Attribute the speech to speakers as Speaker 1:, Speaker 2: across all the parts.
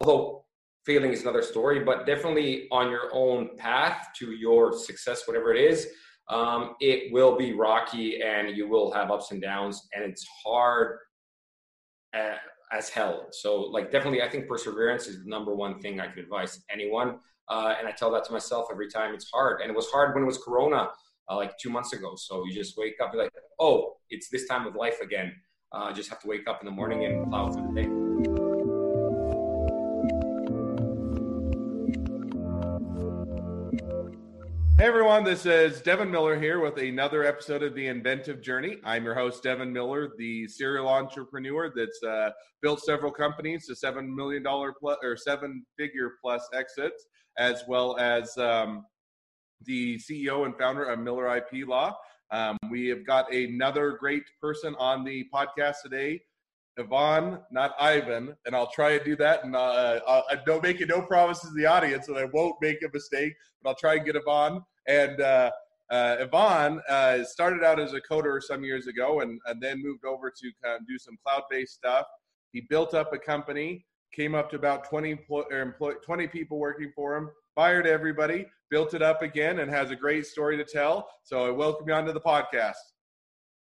Speaker 1: although failing is another story, but definitely on your own path to your success, whatever it is, um, it will be rocky and you will have ups and downs, and it's hard uh, as hell. So, like, definitely, I think perseverance is the number one thing I could advise anyone. Uh, and I tell that to myself every time it's hard. And it was hard when it was Corona, uh, like two months ago. So you just wake up, like, oh, it's this time of life again. Uh, just have to wake up in the morning and plow through the day.
Speaker 2: Hey everyone, this is Devin Miller here with another episode of The Inventive Journey. I'm your host, Devin Miller, the serial entrepreneur that's uh, built several companies to seven million dollar plus or seven figure plus exits, as well as um, the CEO and founder of Miller IP Law. Um, we have got another great person on the podcast today. Yvonne, not Ivan, and I'll try and do that. And uh, I don't make no promises to the audience, and I won't make a mistake. But I'll try and get Yvonne. And uh, uh, uh, started out as a coder some years ago, and, and then moved over to kind of do some cloud-based stuff. He built up a company, came up to about 20, employ, 20 people working for him, fired everybody, built it up again, and has a great story to tell. So I welcome you onto the podcast.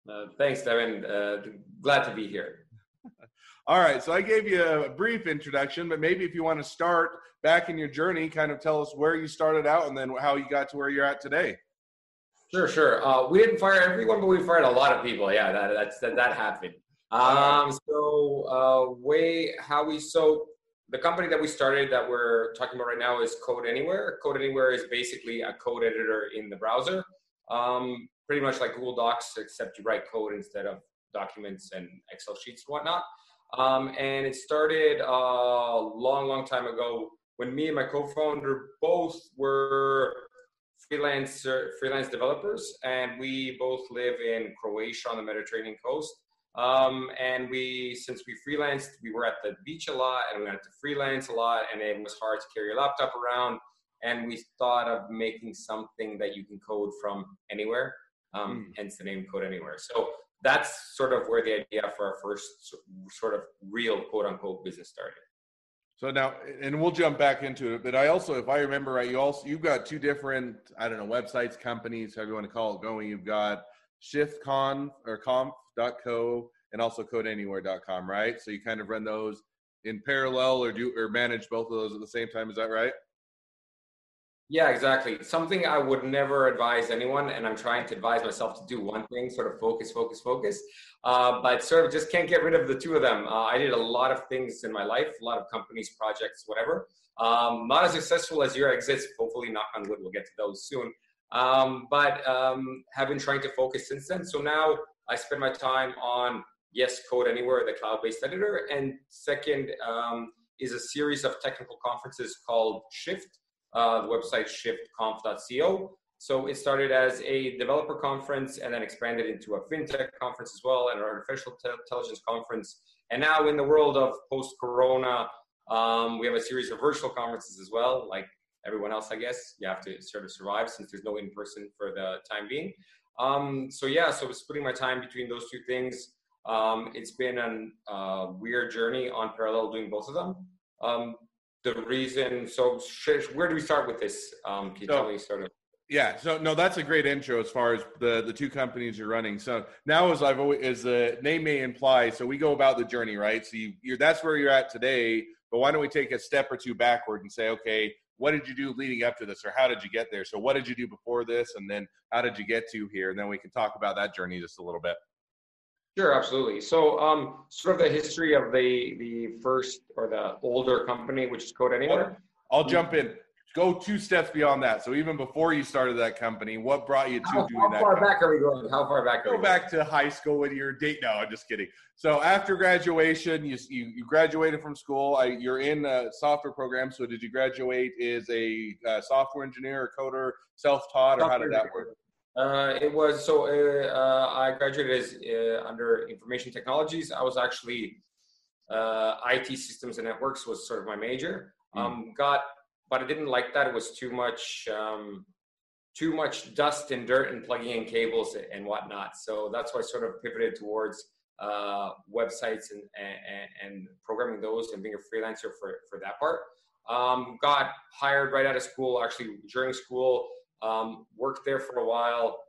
Speaker 1: Uh, thanks, Devin. Uh, glad to be here.
Speaker 2: All right, so I gave you a brief introduction, but maybe if you want to start back in your journey, kind of tell us where you started out and then how you got to where you're at today.
Speaker 1: Sure, sure. Uh, we didn't fire everyone, but we fired a lot of people. Yeah, that that's that, that happened. Um, so uh, way how we so the company that we started that we're talking about right now is Code Anywhere. Code Anywhere is basically a code editor in the browser, um, pretty much like Google Docs, except you write code instead of documents and Excel sheets and whatnot. Um, and it started a long, long time ago when me and my co-founder both were freelance freelance developers, and we both live in Croatia on the Mediterranean coast. Um, and we, since we freelanced, we were at the beach a lot, and we had to freelance a lot, and it was hard to carry a laptop around. And we thought of making something that you can code from anywhere, um, mm. hence the name Code Anywhere. So that's sort of where the idea for our first sort of real quote unquote business started.
Speaker 2: So now, and we'll jump back into it. But I also, if I remember right, you also you've got two different, I don't know, websites, companies, however you want to call it, going. You've got ShiftConf or Conf.co and also CodeAnywhere.com, right? So you kind of run those in parallel, or do or manage both of those at the same time. Is that right?
Speaker 1: Yeah, exactly. Something I would never advise anyone, and I'm trying to advise myself to do one thing, sort of focus, focus, focus, uh, but sort of just can't get rid of the two of them. Uh, I did a lot of things in my life, a lot of companies, projects, whatever. Um, not as successful as your exits. Hopefully, knock on wood, we'll get to those soon. Um, but um, have been trying to focus since then. So now I spend my time on yes, Code Anywhere, the cloud-based editor, and second um, is a series of technical conferences called Shift uh, the website shiftconf.co. So it started as a developer conference and then expanded into a fintech conference as well and an artificial intelligence conference. And now in the world of post-corona, um, we have a series of virtual conferences as well, like everyone else, I guess. You have to sort of survive since there's no in-person for the time being. Um, so yeah, so splitting my time between those two things. Um, it's been a uh, weird journey on parallel doing both of them. Um, the reason. So, where do we start with this? Um, can you so, tell me sort of?
Speaker 2: Yeah, so no, that's a great intro as far as the the two companies you're running. So now, as I've always, as the name may imply, so we go about the journey, right? So you, you're that's where you're at today. But why don't we take a step or two backward and say, okay, what did you do leading up to this, or how did you get there? So what did you do before this, and then how did you get to here? And then we can talk about that journey just a little bit.
Speaker 1: Sure, absolutely. So, um, sort of the history of the the first or the older company, which is Code Anywhere.
Speaker 2: I'll jump in. Go two steps beyond that. So, even before you started that company, what brought you to
Speaker 1: how,
Speaker 2: doing
Speaker 1: how
Speaker 2: that?
Speaker 1: How far company? back are we going? How far back?
Speaker 2: Go back to high school with you're date. No, I'm just kidding. So, after graduation, you you, you graduated from school. I, you're in a software program. So, did you graduate as a uh, software engineer, or coder, self taught, or how did that work?
Speaker 1: Uh, it was so uh, uh, I graduated as uh, under information technologies. I was actually uh, IT systems and networks was sort of my major. Mm. Um, got, but I didn't like that. It was too much, um, too much dust and dirt and plugging in cables and whatnot. So that's why I sort of pivoted towards uh, websites and, and, and programming those and being a freelancer for, for that part. Um, got hired right out of school, actually during school, um, worked there for a while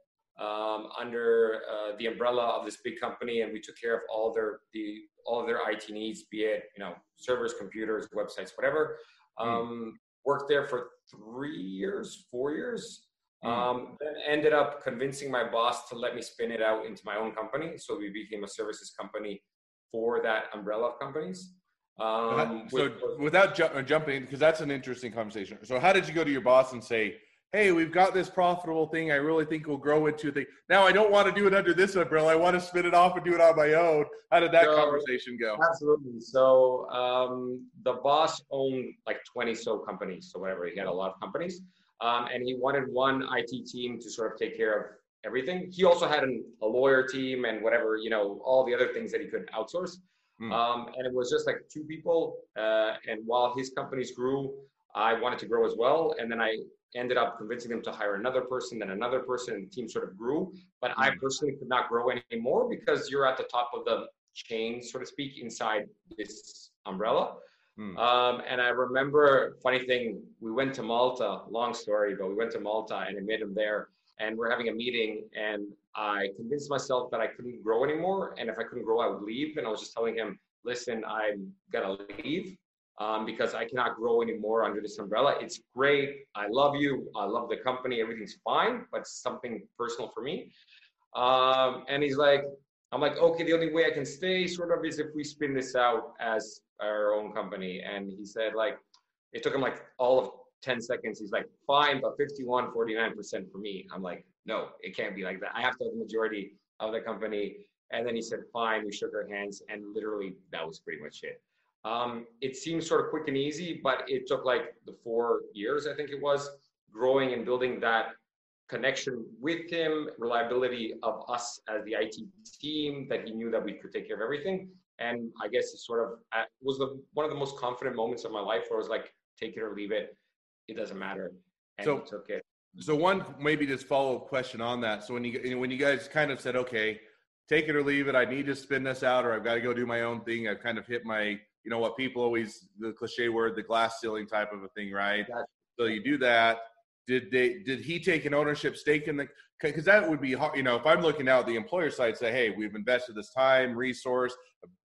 Speaker 1: um, under uh, the umbrella of this big company, and we took care of all their the all of their IT needs, be it you know servers, computers, websites, whatever. Mm. Worked there for three years, four years. Mm. Um, then ended up convincing my boss to let me spin it out into my own company. So we became a services company for that umbrella of companies.
Speaker 2: Um, so was, without ju- jumping, because that's an interesting conversation. So how did you go to your boss and say, "Hey, we've got this profitable thing. I really think will grow into a thing." Now I don't want to do it under this umbrella. I want to spin it off and do it on my own. How did that so, conversation go?
Speaker 1: Absolutely. So um, the boss owned like twenty so companies, so whatever. He had a lot of companies, um, and he wanted one IT team to sort of take care of everything. He also had an, a lawyer team and whatever, you know, all the other things that he could outsource. Mm. Um, and it was just like two people. Uh, and while his companies grew, I wanted to grow as well. And then I ended up convincing them to hire another person, then another person, and the team sort of grew. But. I personally could not grow anymore because you're at the top of the chain, so to speak, inside this umbrella. Mm. Um, and I remember, funny thing, we went to Malta, long story, but we went to Malta and I met him there. And we're having a meeting, and I convinced myself that I couldn't grow anymore. And if I couldn't grow, I would leave. And I was just telling him, listen, I'm to leave um, because I cannot grow anymore under this umbrella. It's great. I love you. I love the company. Everything's fine, but something personal for me. Um, and he's like, I'm like, okay, the only way I can stay sort of is if we spin this out as our own company. And he said, like, it took him like all of 10 seconds. He's like, fine, but 51, 49% for me. I'm like, no, it can't be like that. I have to have the majority of the company. And then he said, fine, we shook our hands. And literally, that was pretty much it. Um, it seems sort of quick and easy, but it took like the four years, I think it was, growing and building that connection with him, reliability of us as the IT team, that he knew that we could take care of everything. And I guess it sort of uh, was the one of the most confident moments of my life where I was like, take it or leave it. It doesn't matter. And so, took it.
Speaker 2: So one maybe just follow up question on that. So when you when you guys kind of said, okay, take it or leave it, I need to spin this out, or I've got to go do my own thing. I've kind of hit my, you know, what people always the cliche word, the glass ceiling type of a thing, right? So you do that. Did they? Did he take an ownership stake in the? Because that would be hard. You know, if I'm looking out the employer side, say, hey, we've invested this time, resource,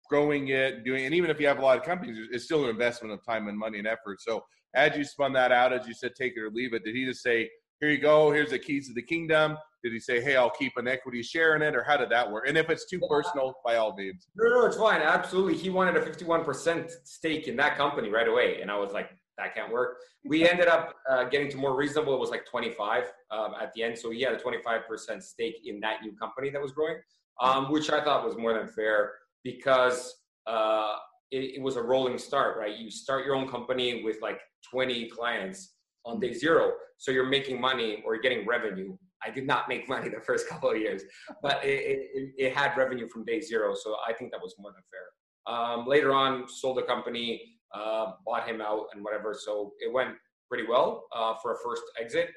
Speaker 2: growing it, doing, and even if you have a lot of companies, it's still an investment of time and money and effort. So as you spun that out, as you said, take it or leave it, did he just say, here you go, here's the keys to the kingdom? Did he say, hey, I'll keep an equity share in it, or how did that work? And if it's too personal, by all means.
Speaker 1: No, no, it's fine. Absolutely. He wanted a 51% stake in that company right away. And I was like, that can't work. We ended up uh, getting to more reasonable. It was like 25 um, at the end. So he had a 25% stake in that new company that was growing, um, which I thought was more than fair because uh, it, it was a rolling start, right? You start your own company with like 20 clients on day zero. So you're making money or you're getting revenue. I did not make money the first couple of years, but it, it, it had revenue from day zero. So I think that was more than fair. Um, later on, sold the company, uh, bought him out and whatever. So it went pretty well uh, for a first exit.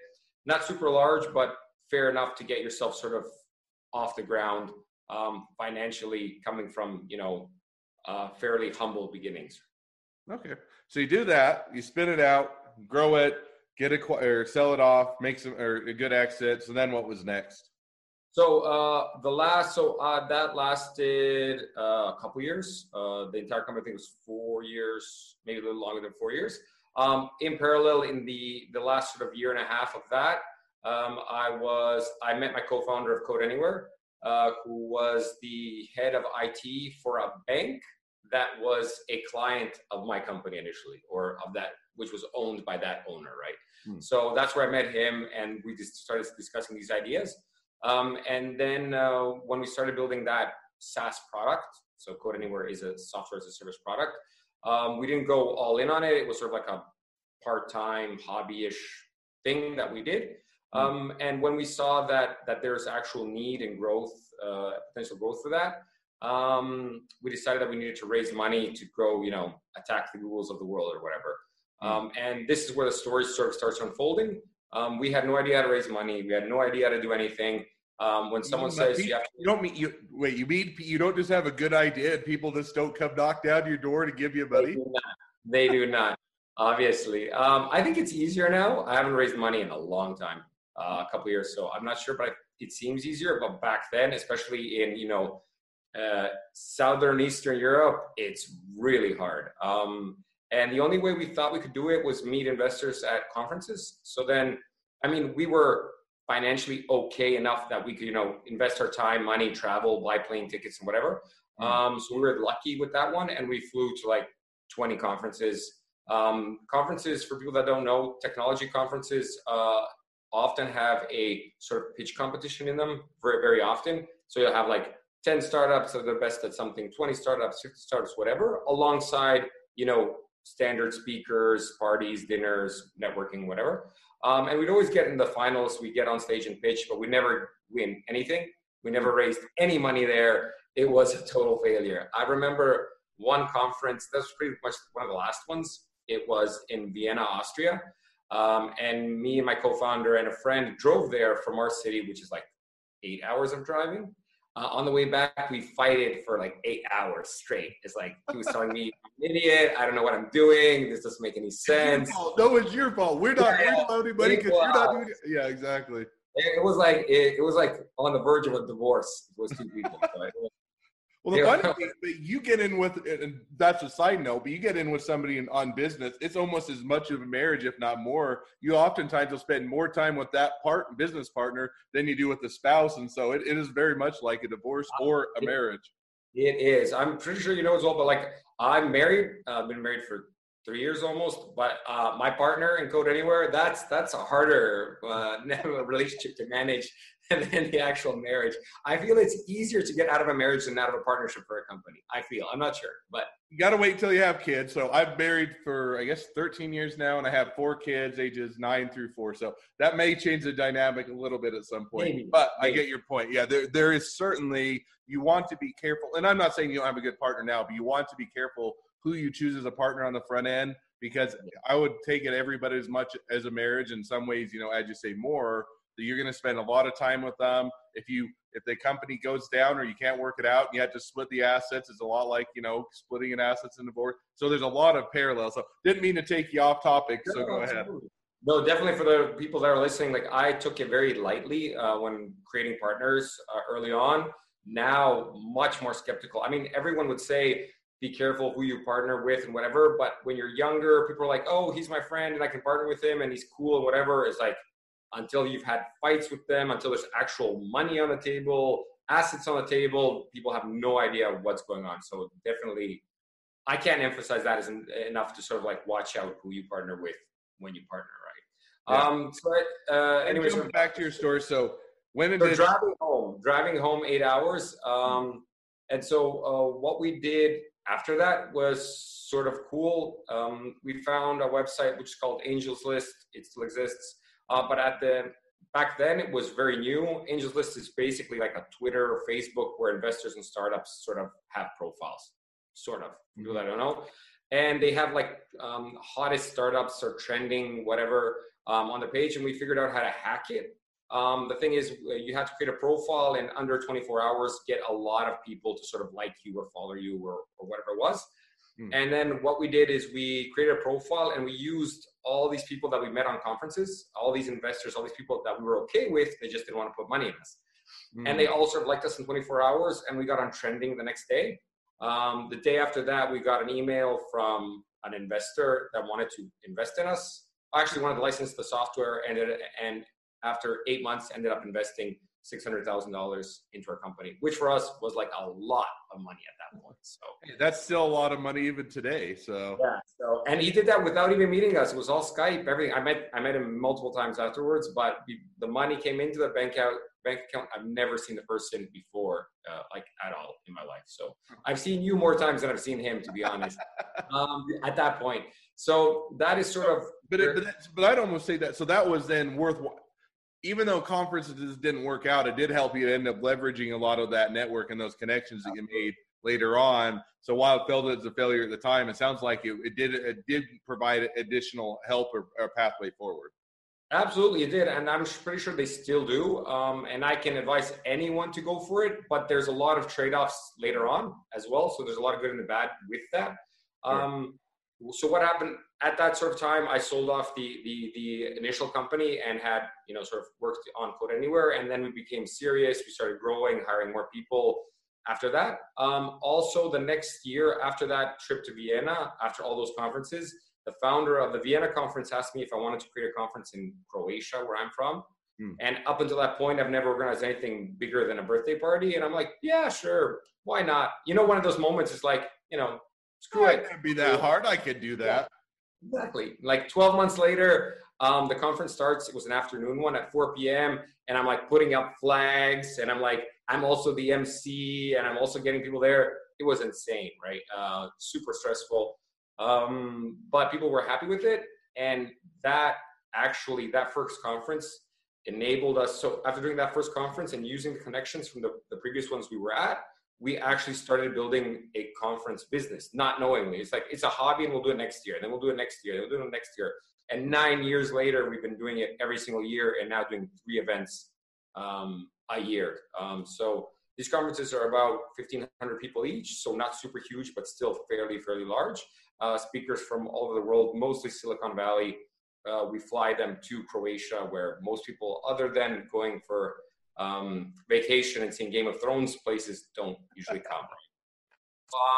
Speaker 1: Not super large, but fair enough to get yourself sort of off the ground um, financially coming from, you know, uh, fairly humble beginnings.
Speaker 2: Okay. So you do that, you spin it out, grow it, get it or sell it off, make some or a good exit. So then what was next?
Speaker 1: So uh, the last, so uh, that lasted uh, a couple years. Uh, the entire company, I think, was four years, maybe a little longer than four years. Um, in parallel, in the the last sort of year and a half of that, um, I was I met my co-founder of Code Anywhere, uh, who was the head of IT for a bank that was a client of my company initially, or of that, which was owned by that owner, right? Hmm. So that's where I met him, and we just started discussing these ideas. Um, and then uh, when we started building that SaaS product, so Code Anywhere is a software as a service product. Um, we didn't go all in on it. It was sort of like a part-time hobby-ish thing that we did. Hmm. Um, and when we saw that that there's actual need and growth, uh, potential growth for that, um, we decided that we needed to raise money to go, you know, attack the Googles of the world or whatever. Hmm. Um, and this is where the story sort of starts unfolding. Um, we had no idea how to raise money. We had no idea how to do anything. Um, when someone
Speaker 2: You
Speaker 1: says
Speaker 2: meet-
Speaker 1: you have to,
Speaker 2: You don't mean you wait. You mean you don't just have a good idea and people just don't come knock down your door to give you
Speaker 1: they
Speaker 2: money.
Speaker 1: do not. They do not. Obviously, um, I think it's easier now. I haven't raised money in a long time, uh, a couple years, so I'm not sure, but it seems easier. But back then, especially in you know uh, southern Eastern Europe, it's really hard. Um, and the only way we thought we could do it was meet investors at conferences. So then, I mean, we were financially okay enough that we could, you know, invest our time, money, travel, buy plane tickets, and whatever.
Speaker 2: Mm.
Speaker 1: Um, so we were lucky with that one, and we flew to like 20 conferences. Um, conferences, for people that don't know, technology conferences uh, often have a sort of pitch competition in them very, very often. So you'll have like 10 startups that are the best at something, 20 startups, 50 startups, whatever, alongside, you know, standard speakers, parties, dinners, networking, whatever. Um, and we'd always get in the finals. We get on stage and pitch, but we never win anything. We never raised any money there. It was a total failure. I remember one conference, that was pretty much one of the last ones. It was in Vienna, Austria. Um, and me and my co founder and a friend drove there from our city, which is like eight hours of driving. Uh, on the way back, we fight it for like eight hours straight. It's like he was telling me, I'm an idiot. I don't know what I'm doing. This doesn't make any sense.
Speaker 2: No, it's your fault. We're not
Speaker 1: Yeah,
Speaker 2: worried anybody because you're not doing it. Yeah, exactly.
Speaker 1: It was like it, it was like on the verge of a divorce. It was two people. So it was-
Speaker 2: Well, the
Speaker 1: Yeah.
Speaker 2: funny thing, but you get in with, and that's a side note, but you get in with somebody in, on business, it's almost as much of a marriage, if not more. You oftentimes will spend more time with that part business partner than you do with the spouse, and so it, it is very much like a divorce or a marriage.
Speaker 1: It is. I'm pretty sure you know as well, but like I'm married. uh, I've been married for three years almost. But uh, my partner in Code Anywhere, that's that's a harder uh, relationship to manage than the actual marriage. I feel it's easier to get out of a marriage than out of a partnership for a company. I feel. I'm not sure, but
Speaker 2: You got to wait till you have kids. So I've married for I guess 13 years now, and I have four kids, ages nine through four. So that may change the dynamic a little bit at some point.
Speaker 1: Maybe,
Speaker 2: but I get your point. Yeah, there there is certainly you want to be careful, and I'm not saying you don't have a good partner now, but you want to be careful who you choose as a partner on the front end because I would take it everybody as much as a marriage. In some ways, you know, as you say more, you're going to spend a lot of time with them. If you if the company goes down or you can't work it out, and you have to split the assets. It's a lot like you know splitting an assets in divorce. So there's a lot of parallels. So didn't mean to take you off topic. So
Speaker 1: No,
Speaker 2: go ahead.
Speaker 1: No, definitely for the people that are listening, like I took it very lightly uh, when creating partners uh, early on. Now, much more skeptical. I mean, everyone would say, be careful who you partner with and whatever. But when you're younger, people are like, oh, he's my friend and I can partner with him and he's cool and whatever. It's like, until you've had fights with them, until there's actual money on the table, assets on the table, people have no idea what's going on. So definitely, I can't emphasize that as en- enough to sort of like watch out who you partner with when you partner, right?
Speaker 2: Yeah.
Speaker 1: Um, so, uh, anyways,
Speaker 2: jumping back to your story. So when
Speaker 1: so
Speaker 2: did
Speaker 1: driving home, driving home eight hours. Um, and so uh, what we did after that was sort of cool. Um, we found a website which is called Angels List. It still exists, uh, but at the back then it was very new. Angels List is basically like a Twitter or Facebook where investors and startups sort of have profiles, sort of. People that don't know, and they have like um, hottest startups or trending whatever um, on the page, and we figured out how to hack it. Um, the thing is, uh, you have to create a profile and under 24 hours get a lot of people to sort of like you or follow you or, or whatever it was.
Speaker 2: Hmm.
Speaker 1: And then what we did is we created a profile and we used all these people that we met on conferences, all these investors, all these people that we were okay with. They just didn't want to put money in us.
Speaker 2: Hmm.
Speaker 1: And they all sort of liked us in 24 hours and we got on trending the next day. Um, the day after that, we got an email from an investor that wanted to invest in us. Actually, wanted to license the software, and it, and after eight months, ended up investing six hundred thousand dollars into our company, which for us was like a lot of money at that point. So
Speaker 2: that's still a lot of money even today. So
Speaker 1: yeah. So and he did that without even meeting us. It was all Skype, everything. I met I met him multiple times afterwards, but the- the money came into the bank out bank account. I've never seen the person before, uh, like at all in my life. So I've seen you more times than I've seen him, to be honest. um, at that point, so that is sort of
Speaker 2: But it, but, but I'd almost say that. So that was then worthwhile. Even though conferences didn't work out, it did help you end up leveraging a lot of that network and those connections that you made later on. So while it felt as a failure at the time, it sounds like it, it did it did provide additional help or, or pathway forward.
Speaker 1: Absolutely, it did, and I'm pretty sure they still do. Um, and I can advise anyone to go for it, but there's a lot of trade-offs later on as well. So there's a lot of good and the bad with that. Um, so what happened at that sort of time? I sold off the, the the initial company and had you know sort of worked on Code Anywhere, and then we became serious. We started growing, hiring more people. After that, um, also the next year after that trip to Vienna, after all those conferences, the founder of the Vienna conference asked me if I wanted to create a conference in Croatia, where I'm from. Hmm. And up until that point, I've never organized anything bigger than a birthday party. And I'm like, yeah, sure, why not? You know, one of those moments is like, you know, screw
Speaker 2: it. It be that hard. I could do that.
Speaker 1: Exactly. Like 12 months later, um, the conference starts. It was an afternoon one at 4 p.m. And I'm like putting up flags, and I'm like, I'm also the MC, and I'm also getting people there. It was insane, right? Uh, super stressful. Um, but people were happy with it. And that actually, that first conference enabled us. So after doing that first conference and using the connections from the, the previous ones we were at, we actually started building a conference business, not knowingly. It's like it's a hobby and we'll do it next year, and then we'll do it next year, and we'll do it next year. And nine years later, we've been doing it every single year and now doing three events um, a year. Um, so these conferences are about 1,500 people each, so not super huge, but still fairly, fairly large uh, speakers from all over the world, mostly Silicon Valley. Uh, we fly them to Croatia, where most people, other than going for um, vacation and seeing Game of Thrones places, don't usually come.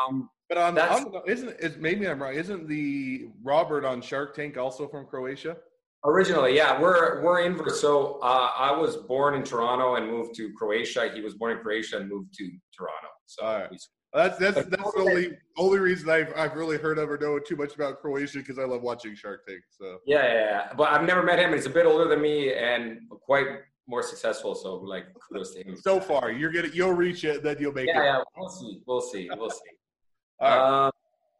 Speaker 2: Um, but on, on isn't is maybe I'm wrong? Isn't the Robert on Shark Tank also from Croatia?
Speaker 1: Originally, yeah, we're we're inverse. So uh, I was born in Toronto and moved to Croatia. He was born in Croatia and moved to Toronto. So right. we
Speaker 2: that's that's that's the only only reason I've I've really heard of or know too much about Croatia because I love watching Shark Tank. So
Speaker 1: yeah, yeah, yeah, but I've never met him. He's a bit older than me and quite more successful. So like kudos to him.
Speaker 2: So far, you're gonna you'll reach it, then you'll make
Speaker 1: yeah,
Speaker 2: it.
Speaker 1: Yeah, we'll see, we'll see, we'll see. Right. Uh,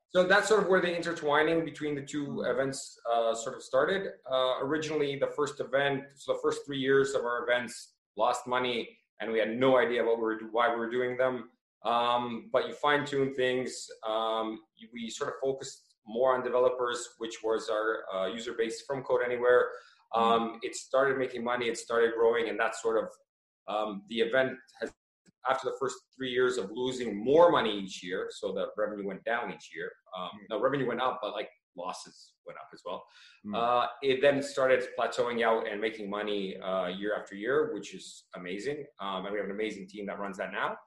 Speaker 1: so that's sort of where the intertwining between the two events uh, sort of started. Uh, originally, the first event, so the first three years of our events lost money, and we had no idea what we were why we were doing them. Um, but you fine tune things. Um, we sort of focused more on developers, which was our uh, user base from Code Anywhere. Mm-hmm. Um, it started making money, it started growing, and that's sort of um, the event has, after the first three years of losing more money each year, so the revenue went down each year. Um, mm. no, revenue went up, but like losses went up as well. Mm. Uh, it then started plateauing out and making money uh, year after year, which is amazing. Um, and we have an amazing team that runs that now.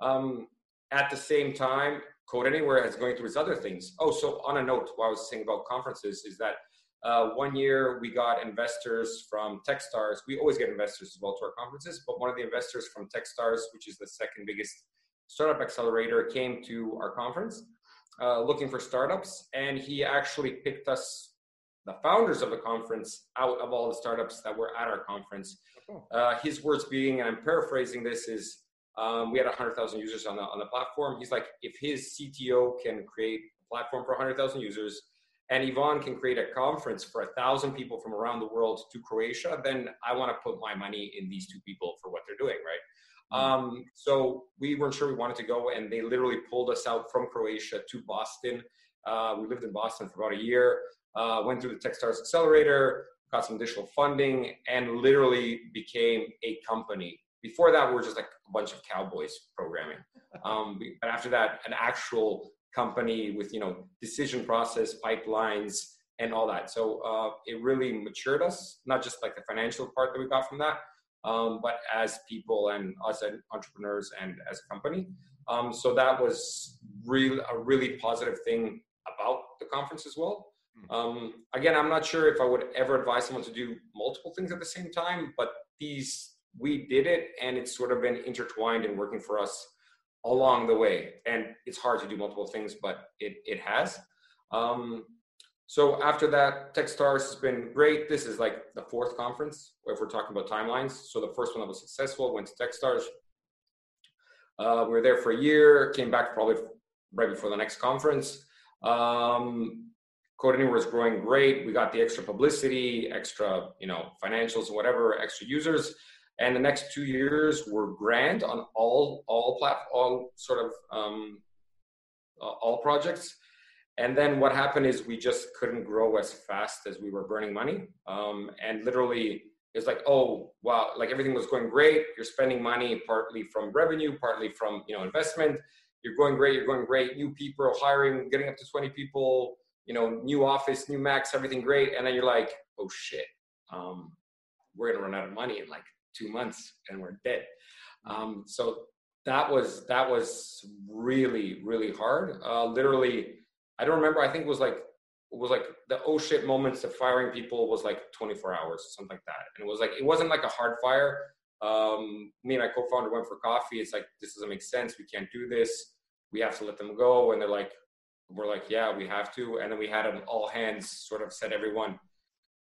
Speaker 1: Um, at the same time, Code Anywhere is going through its other things. Oh, so on a note, what I was saying about conferences is that uh, one year we got investors from Techstars. We always get investors as well to our conferences, but one of the investors from Techstars, which is the second biggest startup accelerator, came to our conference uh, looking for startups, and he actually picked us, the founders of the conference, out of all the startups that were at our conference. Oh. Uh, his words being, and I'm paraphrasing this, is um, we had 100,000 users on the, on the platform. He's like, if his CTO can create a platform for 100,000 users, and Ivan can create a conference for a thousand people from around the world to Croatia, then I want to put my money in these two people for what they're doing, right? Mm-hmm. Um, so we weren't sure we wanted to go, and they literally pulled us out from Croatia to Boston. Uh, we lived in Boston for about a year, uh, went through the Techstars Accelerator, got some additional funding, and literally became a company before that, we were just like a bunch of cowboys programming. Um, but after that, an actual company with you know decision process, pipelines, and all that. So uh, it really matured us, not just like the financial part that we got from that, um, but as people and us as entrepreneurs and as a company. Um, so that was really a really positive thing about the conference as well. Hmm. Um, again, I'm not sure if I would ever advise someone to do multiple things at the same time, but these we did it and it's sort of been intertwined and working for us along the way. And it's hard to do multiple things, but it, it has. Um, so after that, Techstars has been great. This is like the fourth conference if we're talking about timelines. So the first one that was successful went to Techstars. Uh, we were there for a year, came back probably right before the next conference. Um, Code Anywhere is growing great. We got the extra publicity, extra, you know, financials whatever, extra users and the next two years were grand on all all plat all sort of um, all projects And then what happened is we just couldn't grow as fast as we were burning money. Um, and literally, it's like, oh wow, like everything was going great. You're spending money partly from revenue, partly from you know investment. You're going great. You're going great. New people hiring, getting up to 20 people. You know, new office, new Macs, everything great. And then you're like, oh shit, um, we're gonna run out of money in like two months, and we're dead. Um, so that was that was really really hard. Uh, literally, I don't remember. I think it was like it was like the oh shit moments of firing people was like 24 hours, something like that. And it was like it wasn't like a hard fire. Um, me and my co-founder went for coffee. It's like this doesn't make sense. We can't do this. We have to let them go. And they're like, we're like, yeah, we have to. And then we had an all hands sort of said everyone,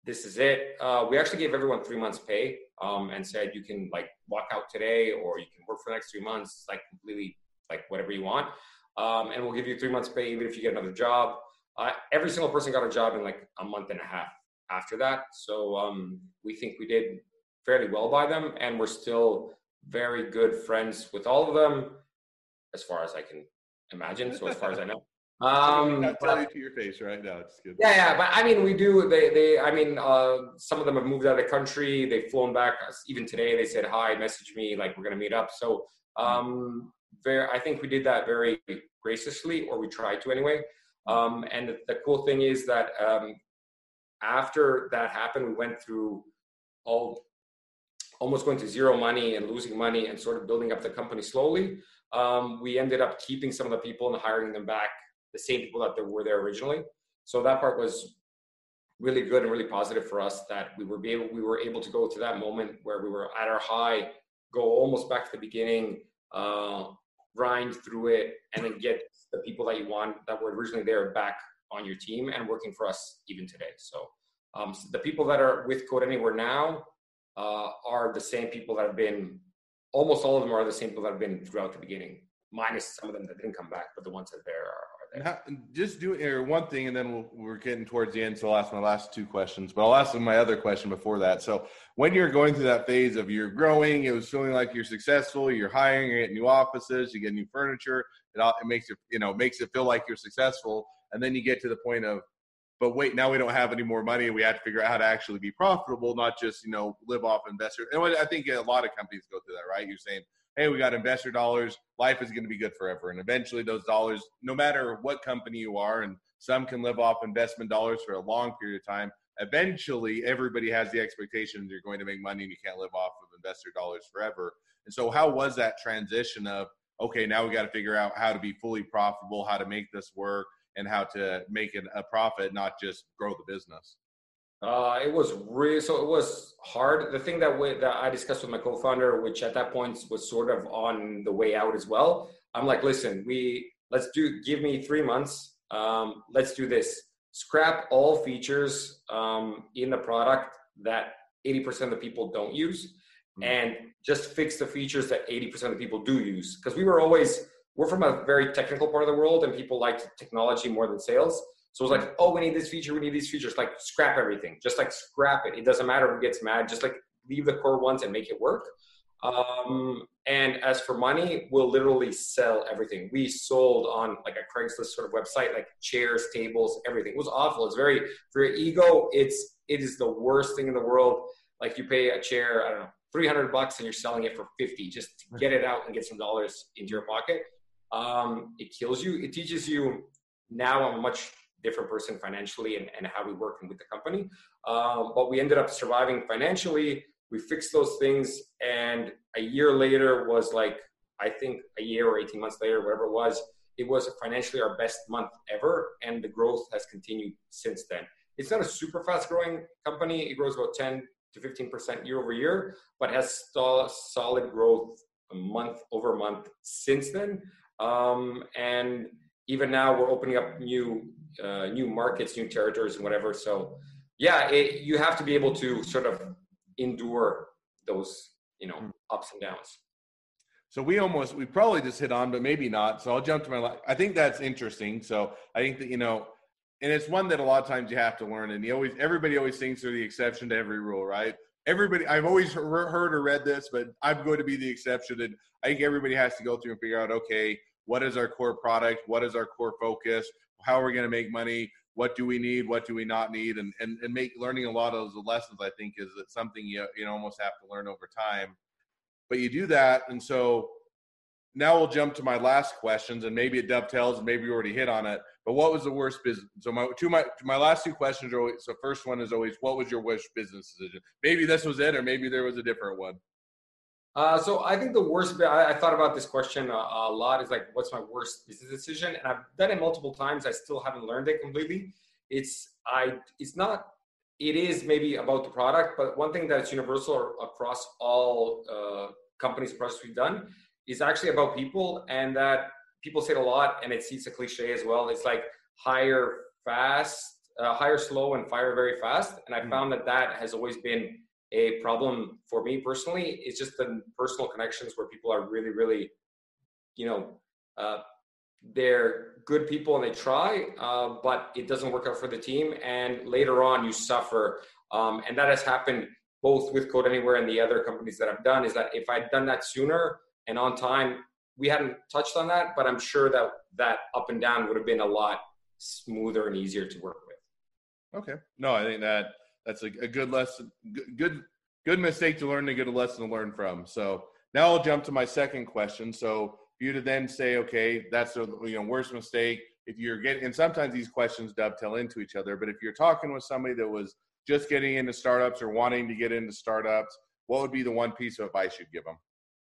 Speaker 1: this is it. Uh, we actually gave everyone three months pay um, and said you can like walk out today or you can work for the next three months, like completely like whatever you want. Um, and we'll give you three months pay even if you get another job. Uh, every single person got a job in like a month and a half after that. So um, we think we did fairly well by them, and we're still very good friends with all of them, as far as I can imagine. So as far as I know.
Speaker 2: Um, I'll tell you to your face right now. It's good.
Speaker 1: Yeah, yeah, but I mean, we do. They, they. I mean, uh, some of them have moved out of the country. They've flown back. Even today, they said hi, message me, like we're gonna meet up. So, um, very. I think we did that very graciously, or we tried to anyway. Um, and the, the, cool thing is that um, after that happened, we went through all almost going to zero money and losing money and sort of building up the company slowly. Um, we ended up keeping some of the people and hiring them back, the same people that were there originally. So that part was really good and really positive for us that we were able we were able to go to that moment where we were at our high, go almost back to the beginning, uh, grind through it, and then get the people that you want that were originally there back on your team and working for us even today. So, um, so the people that are with Code Anywhere now uh, are the same people that have been. Almost all of them are the same people that have been throughout the beginning, minus some of them that didn't come back, but the ones that are there are,
Speaker 2: how, just doing or one thing, and then we'll, we're getting towards the end, so I'll ask my last two questions. But I'll ask my other question before that. So, when you're going through that phase of you're growing, it was feeling like you're successful, you're hiring, you get new offices, you get new furniture. It, all, it makes it you know makes it feel like you're successful, and then you get to the point of, but wait, now we don't have any more money, we have to figure out how to actually be profitable, not just you know live off investors. And I think a lot of companies go through that, right? You're saying hey, we got investor dollars. Life is going to be good forever. And eventually, those dollars, no matter what company you are, and some can live off investment dollars for a long period of time. Eventually, everybody has the expectation you're going to make money and you can't live off of investor dollars forever. And so, how was that transition of, okay, now we got to figure out how to be fully profitable, how to make this work, and how to make it a profit, not just grow the business?
Speaker 1: Uh, it was really so. It was hard. The thing that we, that I discussed with my co-founder, which at that point was sort of on the way out as well. I'm like, listen, we let's do. Give me three months. Um, let's do this. Scrap all features um, in the product that 80% of the people don't use, mm-hmm. and just fix the features that 80% of the people do use. Because we were always we're from a very technical part of the world, and people liked technology more than sales. So it was like, oh, we need this feature, we need these features. Like scrap everything, just like scrap it. It doesn't matter who gets mad. Just like leave the core ones and make it work. Um, and as for money, we'll literally sell everything. We sold on like a Craigslist sort of website, like chairs, tables, everything. It was awful. It's very for your ego. It's it is the worst thing in the world. Like you pay a chair, I don't know, three hundred bucks, and you're selling it for fifty just to get it out and get some dollars into your pocket. Um, it kills you. It teaches you. Now I'm much different person financially and, and how we working with the company. Um, but we ended up surviving financially. We fixed those things, and a year later was like I think a year or 18 months later, whatever it was, it was financially our best month ever, and the growth has continued since then. It's not a super fast growing company. It grows about 10 to 15% year over year, but has solid growth month over month since then. Um, and even now, we're opening up new uh, new markets, new territories, and whatever. So, yeah, it, you have to be able to sort of endure those, you know, hmm. ups and downs.
Speaker 2: So we almost, we probably just hit on, but maybe not. So I'll jump to my. I think that's interesting. So I think that you know, and it's one that a lot of times you have to learn. And you always, everybody always thinks they're the exception to every rule, right? Everybody, I've always heard or read this, but I'm going to be the exception. And I think everybody has to go through and figure out, okay, what is our core product? What is our core focus? how are we going to make money? What do we need? What do we not need? And and and make learning a lot of those lessons. I think is something you you almost have to learn over time. But you do that, and so now we'll jump to my last questions, and maybe it dovetails, and maybe you already hit on it. But what was the worst business? So my two my my last two questions are always. So first one is always, what was your worst business decision? Maybe this was it, or maybe there was a different one.
Speaker 1: Uh, so I think the worst. I, I thought about this question a, a, lot. Is like, what's my worst business decision? And I've done it multiple times. I still haven't learned it completely. It's I. It's not. It is maybe about the product, but one thing that's universal across all uh, companies projects we've done is actually about people and that people say it a lot and it's, it's a cliche as well it's like hire fast uh, hire slow and fire very fast and i mm-hmm. found that that has always been a problem for me personally is just the personal connections where people are really really you know uh, they're good people and they try uh, but it doesn't work out for the team and later on you suffer um, and that has happened both with code anywhere and the other companies that i've done is that if i'd done that sooner and on time. We hadn't touched on that, but I'm sure that that up and down would have been a lot smoother and easier to work with.
Speaker 2: Okay. No, I think that that's a, a good lesson. Good, good mistake to learn, to get a lesson to learn from. So now I'll jump to my second question. So you to then say, okay, that's the you know worst mistake. If you're getting, and sometimes these questions dovetail into each other. But if you're talking with somebody that was just getting into startups or wanting to get into startups, what would be the one piece of advice you'd give them?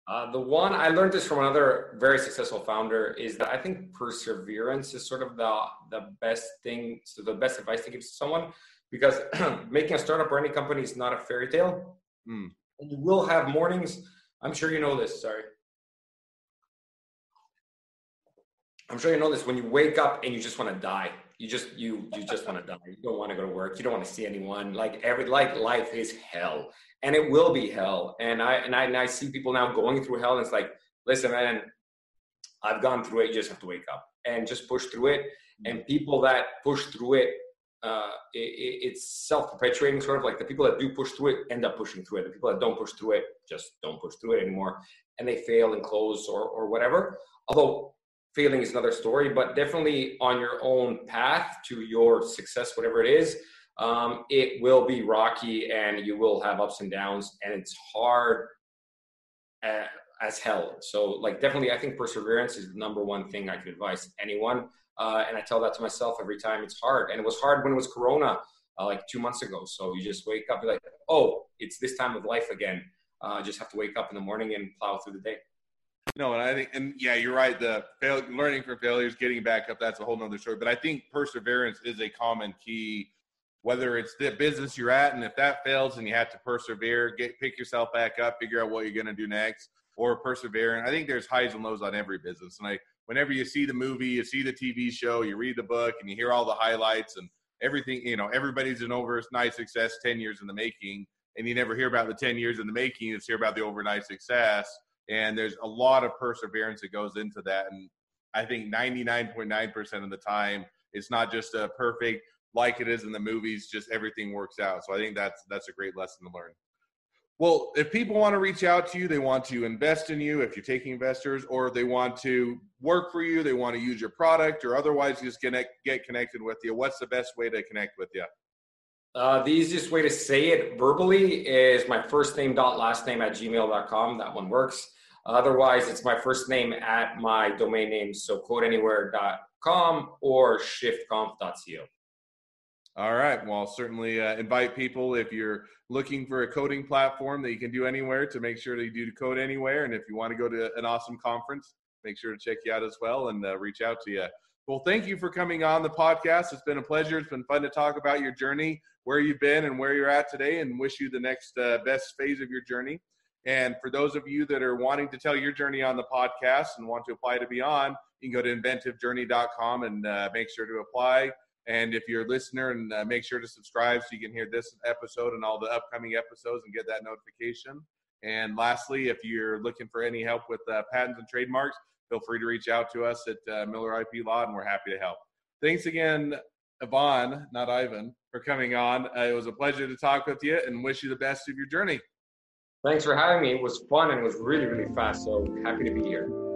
Speaker 1: Uh, the one I learned this from another very successful founder is that I think perseverance is sort of the the best thing, so the best advice to give to someone, because making a startup or any company is not a fairy tale. Mm. And you will have mornings. I'm sure you know this. Sorry. I'm sure you know this when you wake up and you just want to die you just you you just want to die you don't want to go to work you don't want to see anyone like every like life is hell and it will be hell and i and i and i see people now going through hell and it's like listen man i've gone through it you just have to wake up and just push through it and people that push through it uh, it, it's self-perpetuating sort of like the people that do push through it end up pushing through it the people that don't push through it just don't push through it anymore and they fail and close or, or whatever although failing is another story, but definitely on your own path to your success, whatever it is, um, it will be rocky and you will have ups and downs, and it's hard uh, as hell. So, like, definitely, I think perseverance is the number one thing I could advise anyone. Uh, and I tell that to myself every time it's hard. And it was hard when it was Corona, uh, like two months ago. So you just wake up, you're like, oh, it's this time of life again. Uh, just have to wake up in the morning and plow through the day.
Speaker 2: No, and I think, and yeah, you're right. The fail, learning from failures, getting back up, that's a whole nother story. But I think perseverance is a common key, whether it's the business you're at, and if that fails and you have to persevere, get pick yourself back up, figure out what you're going to do next, or persevere. And I think there's highs and lows on every business. And I, whenever you see the movie, you see the TV show, you read the book, and you hear all the highlights and everything, you know, everybody's an overnight success 10 years in the making, and you never hear about the 10 years in the making, you just hear about the overnight success. And there's a lot of perseverance that goes into that. And i think 99.9% of the time it's not just a perfect like it is in the movies just everything works out. So i think that's that's a great lesson to learn well if people want to reach out to you they want to invest in you if you're taking investors or they want to work for you they want to use your product or otherwise just connect, get connected with you what's the best way to connect with you
Speaker 1: uh, the easiest way to say it verbally is my first name dot last name at gmail.com. That one works. Otherwise, it's my first name at my domain name, so codeanywhere.com or shiftconf.co.
Speaker 2: All right. Well, certainly uh, invite people if you're looking for a coding platform that you can do anywhere to make sure that you do code anywhere. And if you want to go to an awesome conference, make sure to check you out as well and uh, reach out to you. Well, thank you for coming on the podcast. It's been a pleasure. It's been fun to talk about your journey, where you've been, and where you're at today, and wish you the next uh, best phase of your journey. And for those of you that are wanting to tell your journey on the podcast and want to apply to be on, you can go to inventivejourney.com and uh, make sure to apply. And if you're a listener, and uh, make sure to subscribe so you can hear this episode and all the upcoming episodes and get that notification. And lastly, if you're looking for any help with uh, patents and trademarks, feel free to reach out to us at uh, Miller IP Law, and we're happy to help. Thanks again, Ivan, not Ivan, for coming on. Uh, it was a pleasure to talk with you, and wish you the best of your journey.
Speaker 1: Thanks for having me. It was fun and was really, really fast. So happy to be here.